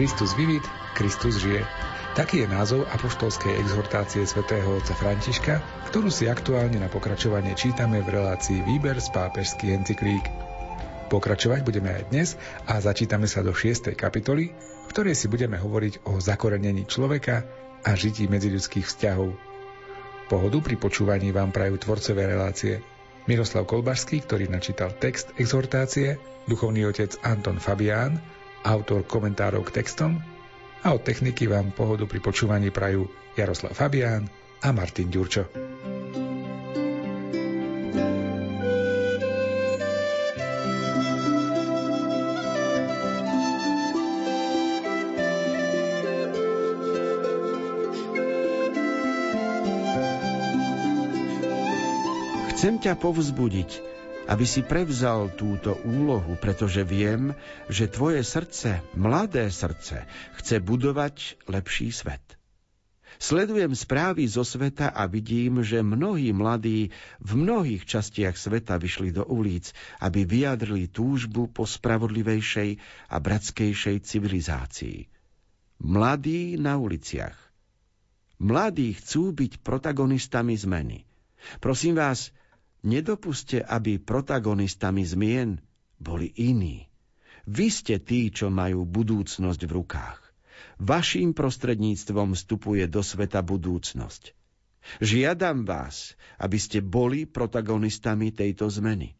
Kristus vivit, Kristus žije. Taký je názov apoštolskej exhortácie svätého otca Františka, ktorú si aktuálne na pokračovanie čítame v relácii Výber z pápežských encyklík. Pokračovať budeme aj dnes a začítame sa do 6. kapitoly, v ktorej si budeme hovoriť o zakorenení človeka a žití medziľudských vzťahov. Pohodu pri počúvaní vám prajú tvorcové relácie Miroslav Kolbašský, ktorý načítal text exhortácie, duchovný otec Anton Fabián, autor komentárov k textom a od techniky vám pohodu pri počúvaní prajú Jaroslav Fabián a Martin Ďurčo. Chcem ťa povzbudiť, aby si prevzal túto úlohu, pretože viem, že tvoje srdce, mladé srdce, chce budovať lepší svet. Sledujem správy zo sveta a vidím, že mnohí mladí v mnohých častiach sveta vyšli do ulic, aby vyjadrili túžbu po spravodlivejšej a bratskejšej civilizácii. Mladí na uliciach. Mladí chcú byť protagonistami zmeny. Prosím vás, Nedopuste, aby protagonistami zmien boli iní. Vy ste tí, čo majú budúcnosť v rukách. Vaším prostredníctvom vstupuje do sveta budúcnosť. Žiadam vás, aby ste boli protagonistami tejto zmeny.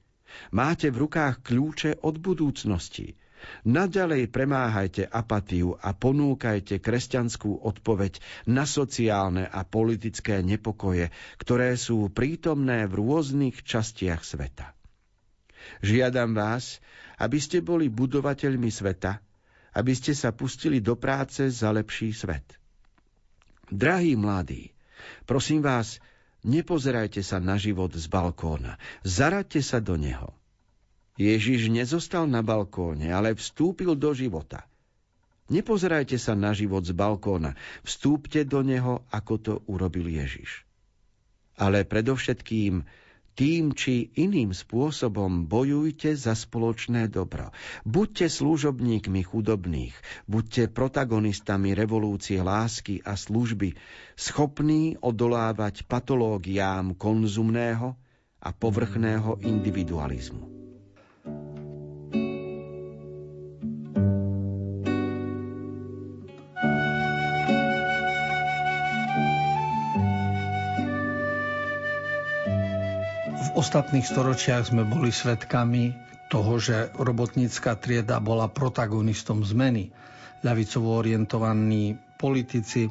Máte v rukách kľúče od budúcnosti. Naďalej premáhajte apatiu a ponúkajte kresťanskú odpoveď na sociálne a politické nepokoje, ktoré sú prítomné v rôznych častiach sveta. Žiadam vás, aby ste boli budovateľmi sveta, aby ste sa pustili do práce za lepší svet. Drahí mladí, prosím vás, nepozerajte sa na život z balkóna, zaraďte sa do neho. Ježiš nezostal na balkóne, ale vstúpil do života. Nepozerajte sa na život z balkóna, vstúpte do neho, ako to urobil Ježiš. Ale predovšetkým tým či iným spôsobom bojujte za spoločné dobro. Buďte služobníkmi chudobných, buďte protagonistami revolúcie lásky a služby, schopní odolávať patológiám konzumného a povrchného individualizmu. Ostatných storočiach sme boli svetkami toho, že robotnícka trieda bola protagonistom zmeny. Ľavicovo orientovaní politici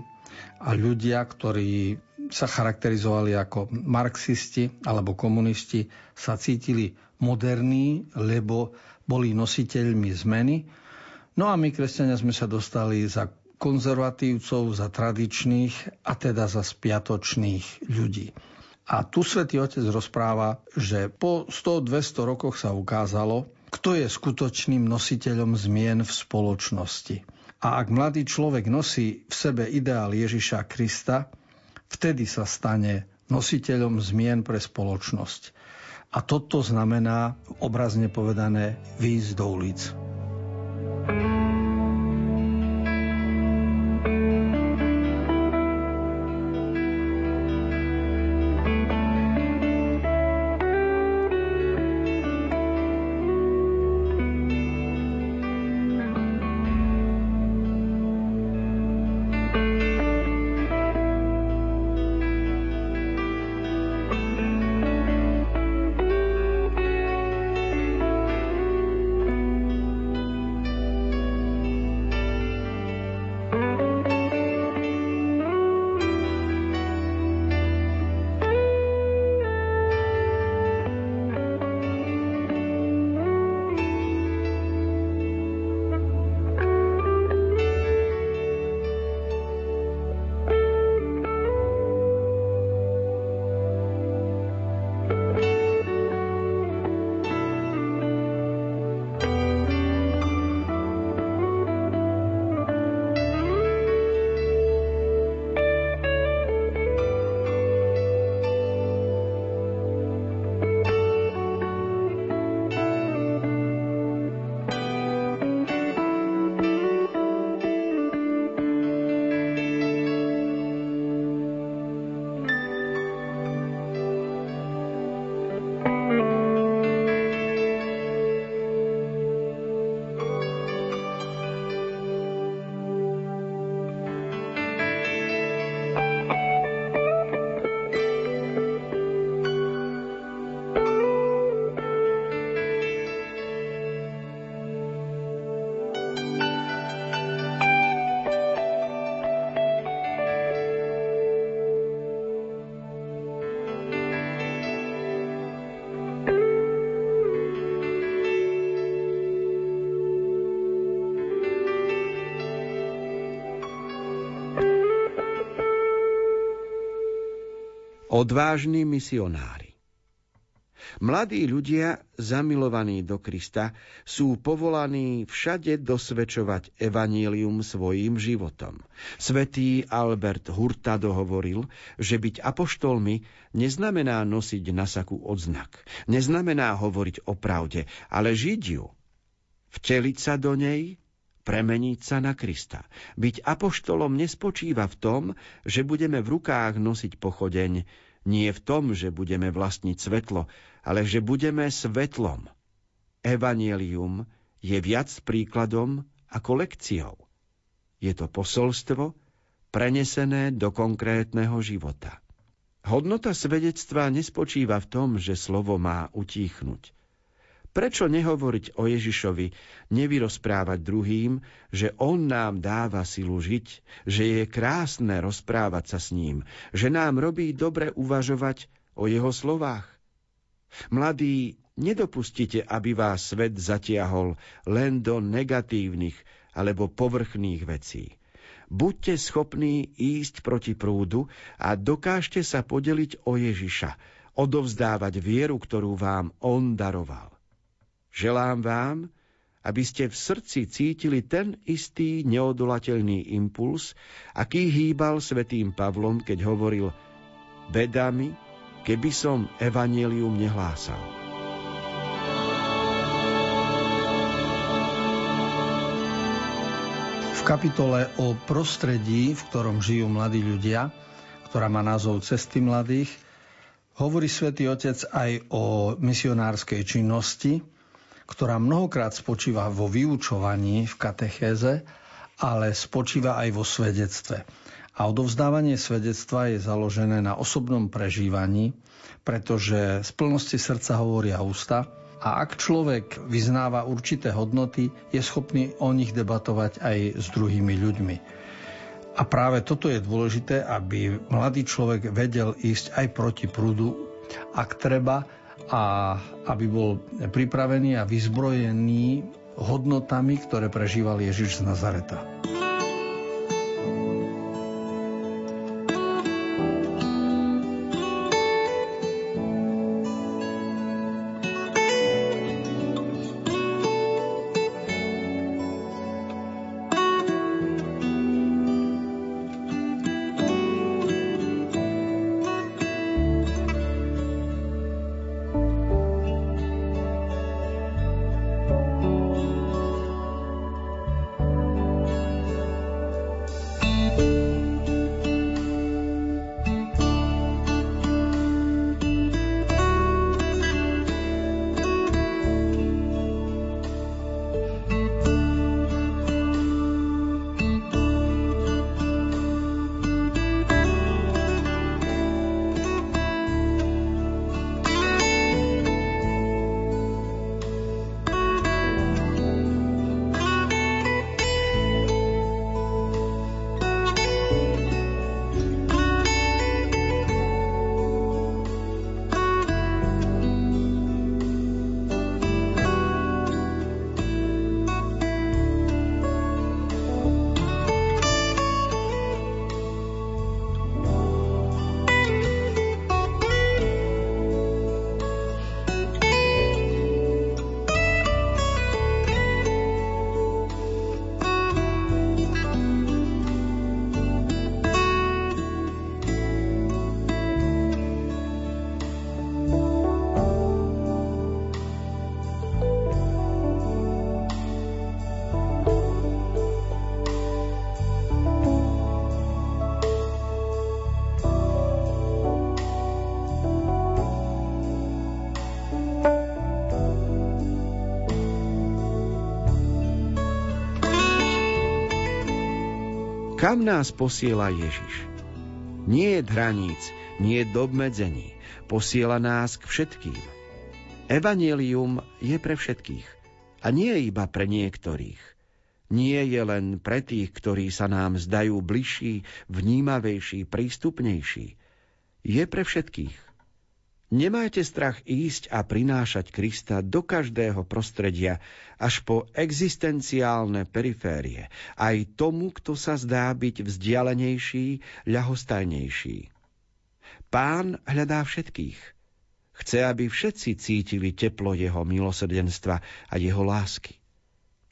a ľudia, ktorí sa charakterizovali ako marxisti alebo komunisti, sa cítili moderní, lebo boli nositeľmi zmeny. No a my, kresťania, sme sa dostali za konzervatívcov, za tradičných a teda za spiatočných ľudí. A tu svätý Otec rozpráva, že po 100-200 rokoch sa ukázalo, kto je skutočným nositeľom zmien v spoločnosti. A ak mladý človek nosí v sebe ideál Ježiša Krista, vtedy sa stane nositeľom zmien pre spoločnosť. A toto znamená, obrazne povedané, výjsť do ulic. Odvážni misionári. Mladí ľudia, zamilovaní do Krista, sú povolaní všade dosvedčovať evanílium svojim životom. Svetý Albert Hurtado hovoril, že byť apoštolmi neznamená nosiť na saku odznak, neznamená hovoriť o pravde, ale žiť ju. Vteliť sa do nej, premeniť sa na Krista. Byť apoštolom nespočíva v tom, že budeme v rukách nosiť pochodeň, nie v tom, že budeme vlastniť svetlo, ale že budeme svetlom. Evangelium je viac príkladom ako lekciou. Je to posolstvo prenesené do konkrétneho života. Hodnota svedectva nespočíva v tom, že slovo má utíchnuť. Prečo nehovoriť o Ježišovi, nevyrozprávať druhým, že On nám dáva silu žiť, že je krásne rozprávať sa s ním, že nám robí dobre uvažovať o Jeho slovách? Mladí, nedopustite, aby vás svet zatiahol len do negatívnych alebo povrchných vecí. Buďte schopní ísť proti prúdu a dokážte sa podeliť o Ježiša, odovzdávať vieru, ktorú vám On daroval. Želám vám, aby ste v srdci cítili ten istý neodolateľný impuls, aký hýbal svetým Pavlom, keď hovoril Bedami, keby som evanelium nehlásal. V kapitole o prostredí, v ktorom žijú mladí ľudia, ktorá má názov Cesty mladých, hovorí svätý Otec aj o misionárskej činnosti, ktorá mnohokrát spočíva vo vyučovaní v katechéze, ale spočíva aj vo svedectve. A odovzdávanie svedectva je založené na osobnom prežívaní, pretože z plnosti srdca hovoria ústa a ak človek vyznáva určité hodnoty, je schopný o nich debatovať aj s druhými ľuďmi. A práve toto je dôležité, aby mladý človek vedel ísť aj proti prúdu, ak treba, a aby bol pripravený a vyzbrojený hodnotami, ktoré prežíval Ježiš z Nazareta. Kam nás posiela Ježiš? Nie je hraníc, nie je obmedzení. Posiela nás k všetkým. Evangelium je pre všetkých a nie iba pre niektorých. Nie je len pre tých, ktorí sa nám zdajú bližší, vnímavejší, prístupnejší. Je pre všetkých. Nemajte strach ísť a prinášať Krista do každého prostredia, až po existenciálne periférie, aj tomu, kto sa zdá byť vzdialenejší, ľahostajnejší. Pán hľadá všetkých. Chce, aby všetci cítili teplo jeho milosrdenstva a jeho lásky.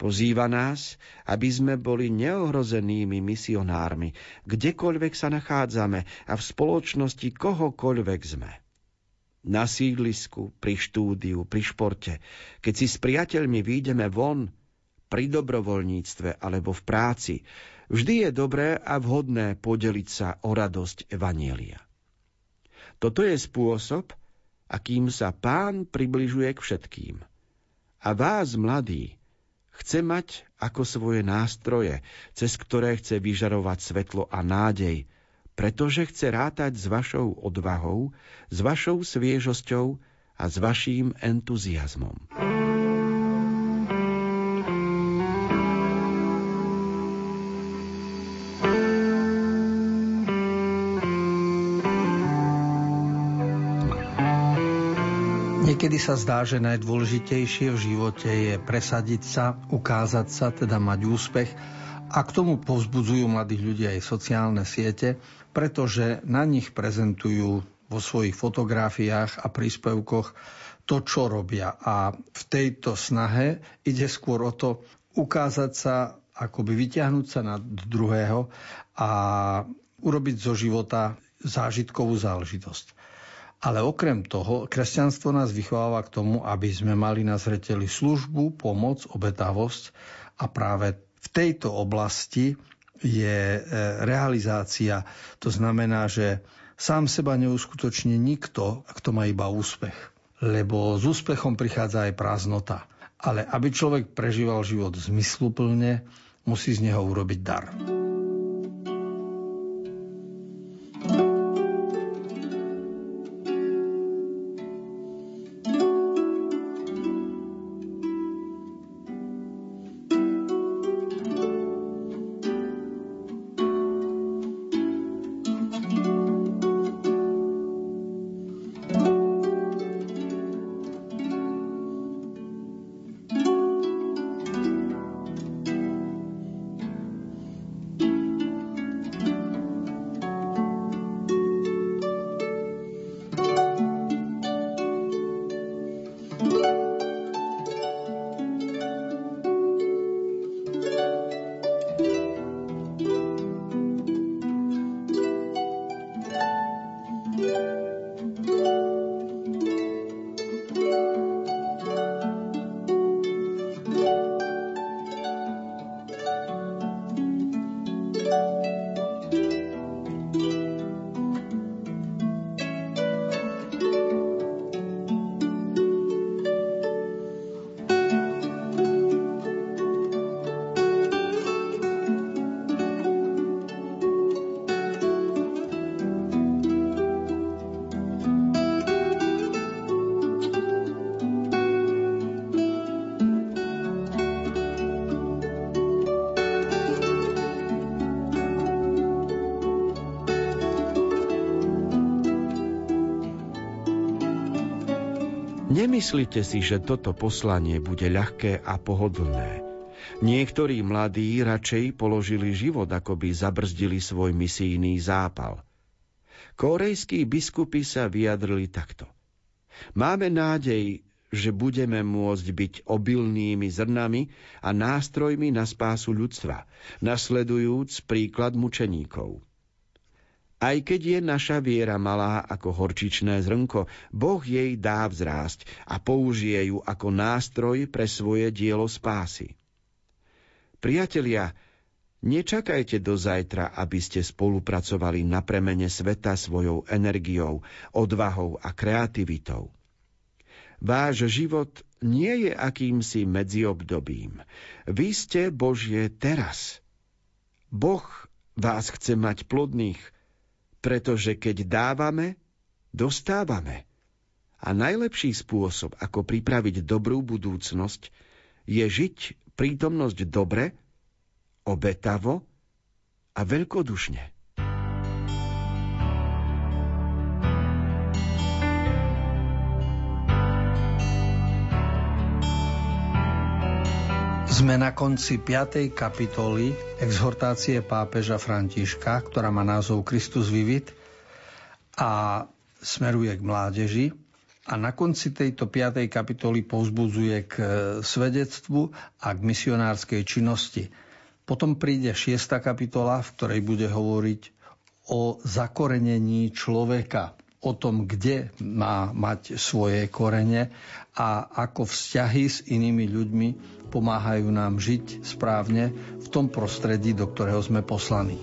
Pozýva nás, aby sme boli neohrozenými misionármi, kdekoľvek sa nachádzame a v spoločnosti kohokoľvek sme. Na sídlisku, pri štúdiu, pri športe, keď si s priateľmi výjdeme von, pri dobrovoľníctve alebo v práci, vždy je dobré a vhodné podeliť sa o radosť Evanielia. Toto je spôsob, akým sa pán približuje k všetkým. A vás, mladí, chce mať ako svoje nástroje, cez ktoré chce vyžarovať svetlo a nádej, pretože chce rátať s vašou odvahou, s vašou sviežosťou a s vaším entuziasmom. Niekedy sa zdá, že najdôležitejšie v živote je presadiť sa, ukázať sa, teda mať úspech a k tomu povzbudzujú mladých ľudí aj sociálne siete, pretože na nich prezentujú vo svojich fotografiách a príspevkoch to, čo robia. A v tejto snahe ide skôr o to ukázať sa, akoby vyťahnuť sa na druhého a urobiť zo života zážitkovú záležitosť. Ale okrem toho, kresťanstvo nás vychováva k tomu, aby sme mali na zreteli službu, pomoc, obetavosť a práve v tejto oblasti je e, realizácia. To znamená, že sám seba neuskutoční nikto, kto má iba úspech. Lebo s úspechom prichádza aj prázdnota. Ale aby človek prežíval život zmysluplne, musí z neho urobiť dar. Nemyslite si, že toto poslanie bude ľahké a pohodlné. Niektorí mladí radšej položili život, ako by zabrzdili svoj misijný zápal. Korejskí biskupy sa vyjadrili takto. Máme nádej, že budeme môcť byť obilnými zrnami a nástrojmi na spásu ľudstva, nasledujúc príklad mučeníkov. Aj keď je naša viera malá ako horčičné zrnko, Boh jej dá vzrásť a použije ju ako nástroj pre svoje dielo spásy. Priatelia, nečakajte do zajtra, aby ste spolupracovali na premene sveta svojou energiou, odvahou a kreativitou. Váš život nie je akýmsi medziobdobím. Vy ste Božie teraz. Boh vás chce mať plodných, pretože keď dávame, dostávame. A najlepší spôsob, ako pripraviť dobrú budúcnosť, je žiť prítomnosť dobre, obetavo a veľkodušne. Sme na konci 5. kapitoly exhortácie pápeža Františka, ktorá má názov Kristus vivit a smeruje k mládeži. A na konci tejto 5. kapitoly povzbudzuje k e, svedectvu a k misionárskej činnosti. Potom príde 6. kapitola, v ktorej bude hovoriť o zakorenení človeka, o tom, kde má mať svoje korene a ako vzťahy s inými ľuďmi pomáhajú nám žiť správne v tom prostredí, do ktorého sme poslaní.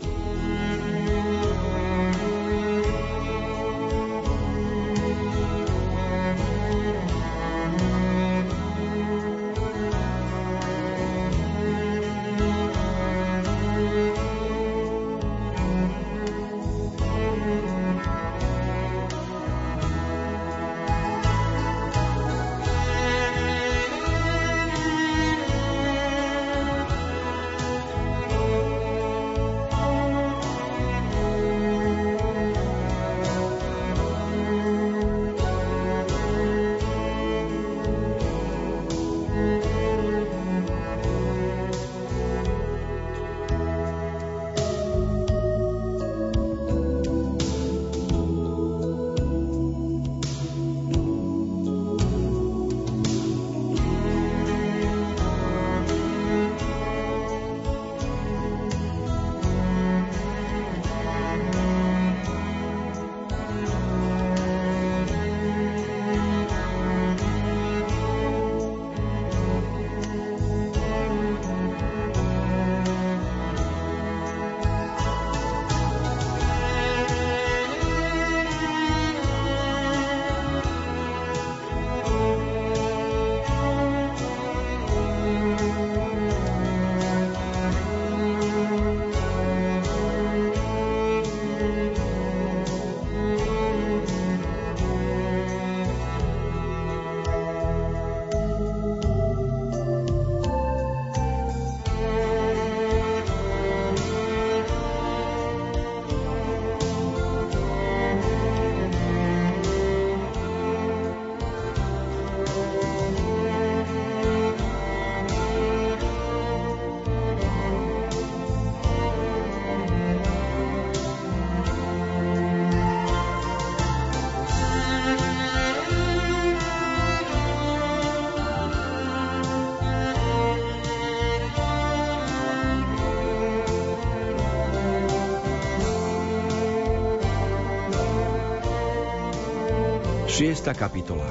Šiesta kapitola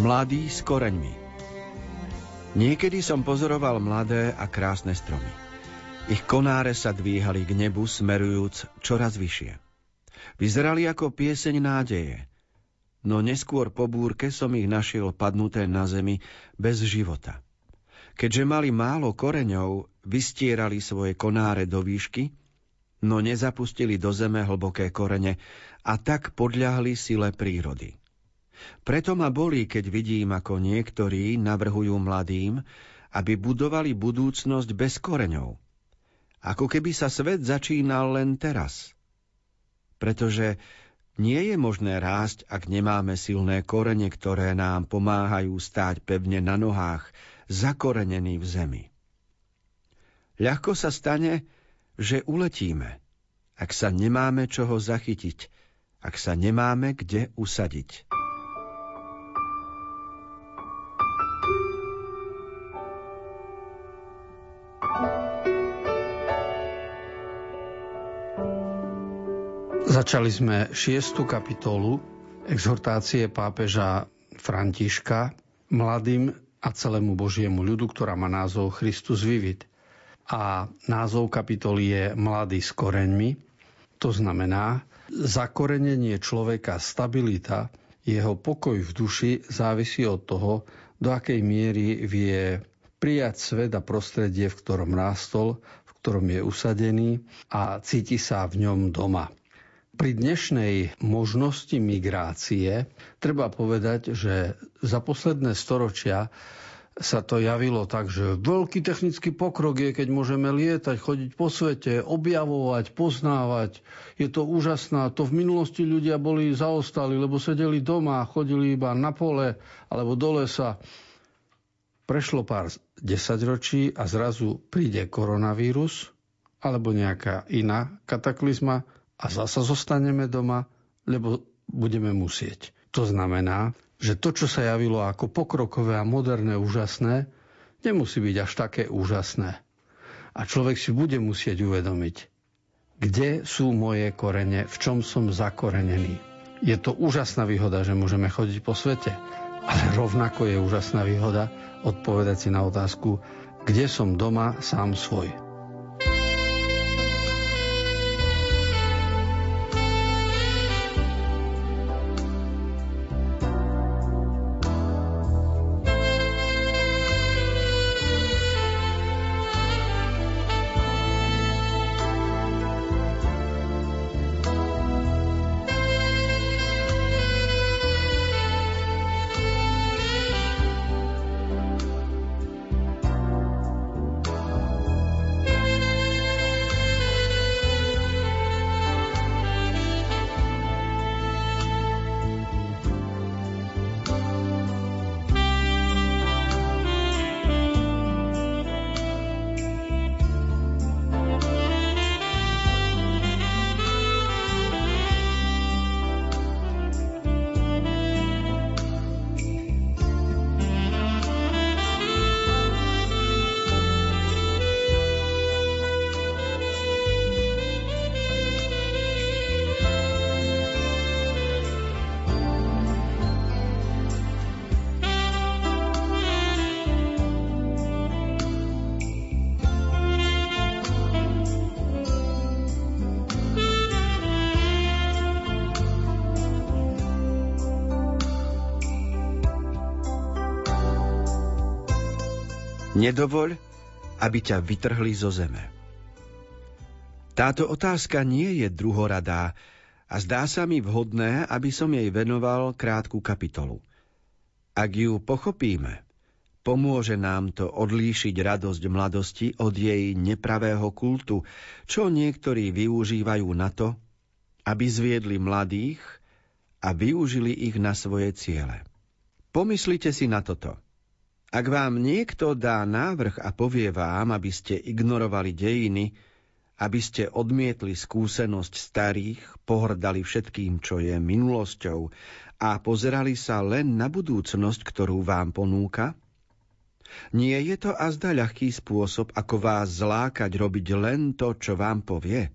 Mladý s koreňmi Niekedy som pozoroval mladé a krásne stromy. Ich konáre sa dvíhali k nebu, smerujúc čoraz vyššie. Vyzerali ako pieseň nádeje, no neskôr po búrke som ich našiel padnuté na zemi bez života. Keďže mali málo koreňov, vystierali svoje konáre do výšky, no nezapustili do zeme hlboké korene a tak podľahli sile prírody. Preto ma bolí, keď vidím, ako niektorí navrhujú mladým, aby budovali budúcnosť bez koreňov. Ako keby sa svet začínal len teraz. Pretože nie je možné rásť, ak nemáme silné korene, ktoré nám pomáhajú stáť pevne na nohách, zakorenení v zemi. Ľahko sa stane, že uletíme, ak sa nemáme čoho zachytiť, ak sa nemáme kde usadiť. Začali sme šiestu kapitolu exhortácie pápeža Františka mladým a celému Božiemu ľudu, ktorá má názov Christus Vivit. A názov kapitoly je Mladý s koreňmi. To znamená, zakorenenie človeka, stabilita, jeho pokoj v duši závisí od toho, do akej miery vie prijať svet a prostredie, v ktorom rástol, v ktorom je usadený a cíti sa v ňom doma. Pri dnešnej možnosti migrácie treba povedať, že za posledné storočia sa to javilo tak, že veľký technický pokrok je, keď môžeme lietať, chodiť po svete, objavovať, poznávať. Je to úžasná. To v minulosti ľudia boli zaostali, lebo sedeli doma, chodili iba na pole alebo do lesa. Prešlo pár desaťročí a zrazu príde koronavírus alebo nejaká iná kataklizma a zasa zostaneme doma lebo budeme musieť. To znamená, že to, čo sa javilo ako pokrokové a moderné úžasné, nemusí byť až také úžasné. A človek si bude musieť uvedomiť, kde sú moje korene, v čom som zakorenený. Je to úžasná výhoda, že môžeme chodiť po svete, ale rovnako je úžasná výhoda odpovedať si na otázku, kde som doma sám svoj. Nedovoľ, aby ťa vytrhli zo zeme. Táto otázka nie je druhoradá a zdá sa mi vhodné, aby som jej venoval krátku kapitolu. Ak ju pochopíme, pomôže nám to odlíšiť radosť mladosti od jej nepravého kultu, čo niektorí využívajú na to, aby zviedli mladých a využili ich na svoje ciele. Pomyslite si na toto – ak vám niekto dá návrh a povie vám, aby ste ignorovali dejiny, aby ste odmietli skúsenosť starých, pohrdali všetkým, čo je minulosťou a pozerali sa len na budúcnosť, ktorú vám ponúka? Nie je to azda ľahký spôsob, ako vás zlákať robiť len to, čo vám povie?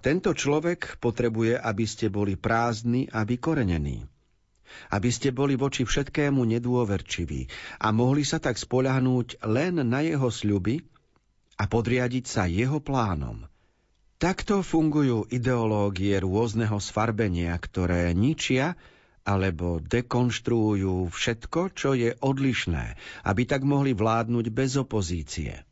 Tento človek potrebuje, aby ste boli prázdni a vykorenení aby ste boli voči všetkému nedôverčiví a mohli sa tak spoľahnúť len na jeho sľuby a podriadiť sa jeho plánom. Takto fungujú ideológie rôzneho sfarbenia, ktoré ničia alebo dekonštruujú všetko, čo je odlišné, aby tak mohli vládnuť bez opozície.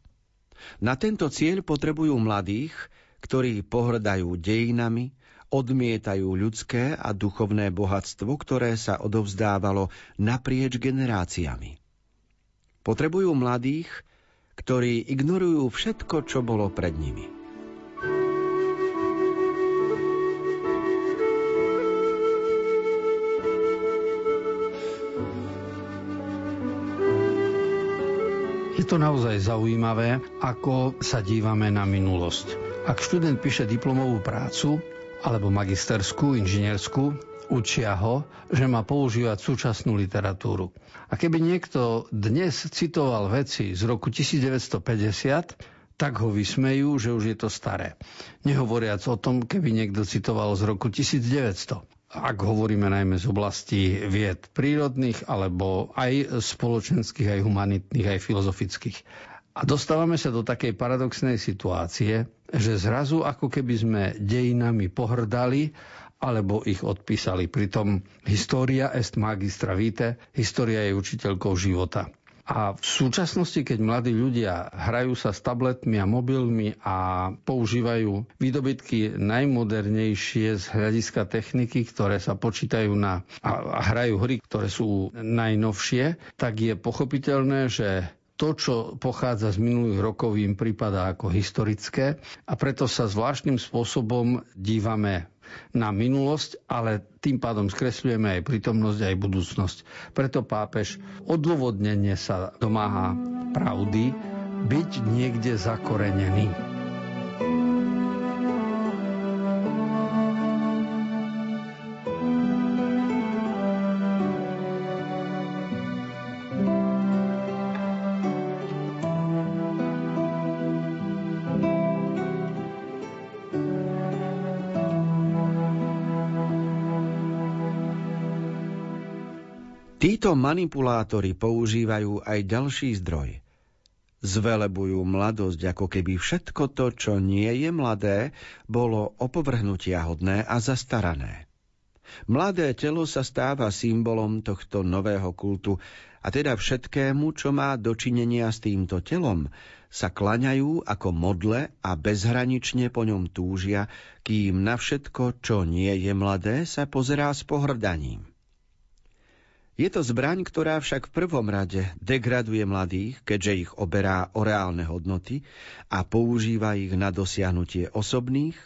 Na tento cieľ potrebujú mladých, ktorí pohrdajú dejinami, odmietajú ľudské a duchovné bohatstvo, ktoré sa odovzdávalo naprieč generáciami. Potrebujú mladých, ktorí ignorujú všetko, čo bolo pred nimi. Je to naozaj zaujímavé, ako sa dívame na minulosť. Ak študent píše diplomovú prácu, alebo magisterskú, inžinierskú, učia ho, že má používať súčasnú literatúru. A keby niekto dnes citoval veci z roku 1950, tak ho vysmejú, že už je to staré. Nehovoriac o tom, keby niekto citoval z roku 1900 ak hovoríme najmä z oblasti vied prírodných, alebo aj spoločenských, aj humanitných, aj filozofických. A dostávame sa do takej paradoxnej situácie, že zrazu ako keby sme dejinami pohrdali alebo ich odpísali. Pritom história est magistra vitae, história je učiteľkou života. A v súčasnosti, keď mladí ľudia hrajú sa s tabletmi a mobilmi a používajú výdobytky najmodernejšie z hľadiska techniky, ktoré sa počítajú na a, hrajú hry, ktoré sú najnovšie, tak je pochopiteľné, že to, čo pochádza z minulých rokov, im prípada ako historické a preto sa zvláštnym spôsobom dívame na minulosť, ale tým pádom skresľujeme aj prítomnosť, aj budúcnosť. Preto pápež odôvodnenie sa domáha pravdy byť niekde zakorenený. Títo manipulátori používajú aj ďalší zdroj. Zvelebujú mladosť, ako keby všetko to, čo nie je mladé, bolo opovrhnutia hodné a zastarané. Mladé telo sa stáva symbolom tohto nového kultu a teda všetkému, čo má dočinenia s týmto telom, sa klaňajú ako modle a bezhranične po ňom túžia, kým na všetko, čo nie je mladé, sa pozerá s pohrdaním. Je to zbraň, ktorá však v prvom rade degraduje mladých, keďže ich oberá o reálne hodnoty a používa ich na dosiahnutie osobných,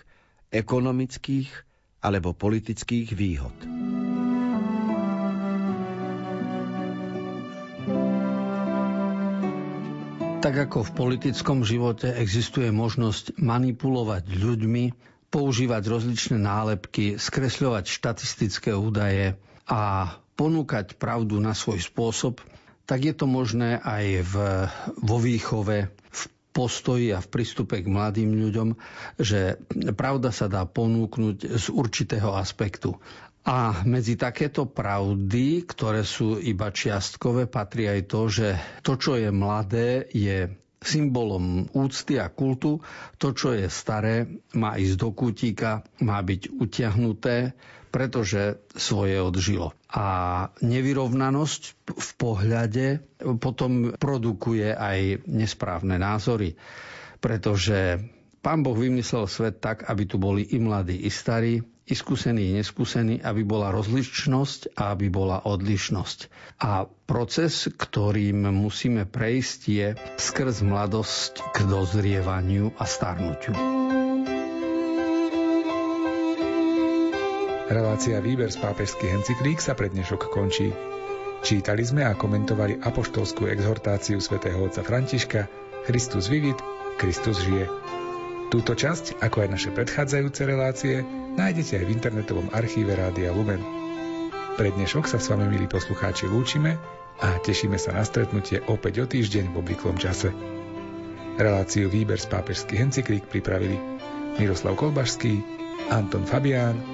ekonomických alebo politických výhod. Tak ako v politickom živote existuje možnosť manipulovať ľuďmi, používať rozličné nálepky, skresľovať štatistické údaje a ponúkať pravdu na svoj spôsob, tak je to možné aj v, vo výchove, v postoji a v prístupe k mladým ľuďom, že pravda sa dá ponúknuť z určitého aspektu. A medzi takéto pravdy, ktoré sú iba čiastkové, patrí aj to, že to, čo je mladé, je symbolom úcty a kultu. To, čo je staré, má ísť do kútika, má byť utiahnuté, pretože svoje odžilo. A nevyrovnanosť v pohľade potom produkuje aj nesprávne názory, pretože pán Boh vymyslel svet tak, aby tu boli i mladí, i starí, i skúsení, i neskúsení, aby bola rozličnosť a aby bola odlišnosť. A proces, ktorým musíme prejsť, je skrz mladosť k dozrievaniu a starnutiu. Relácia Výber z pápežských encyklík sa pre dnešok končí. Čítali sme a komentovali apoštolskú exhortáciu svätého otca Františka Christus vivit, Kristus žije. Túto časť, ako aj naše predchádzajúce relácie, nájdete aj v internetovom archíve Rádia Lumen. Pre dnešok sa s vami, milí poslucháči, lúčime a tešíme sa na stretnutie opäť o týždeň v obvyklom čase. Reláciu Výber z pápežských encyklík pripravili Miroslav Kolbašský, Anton Fabián,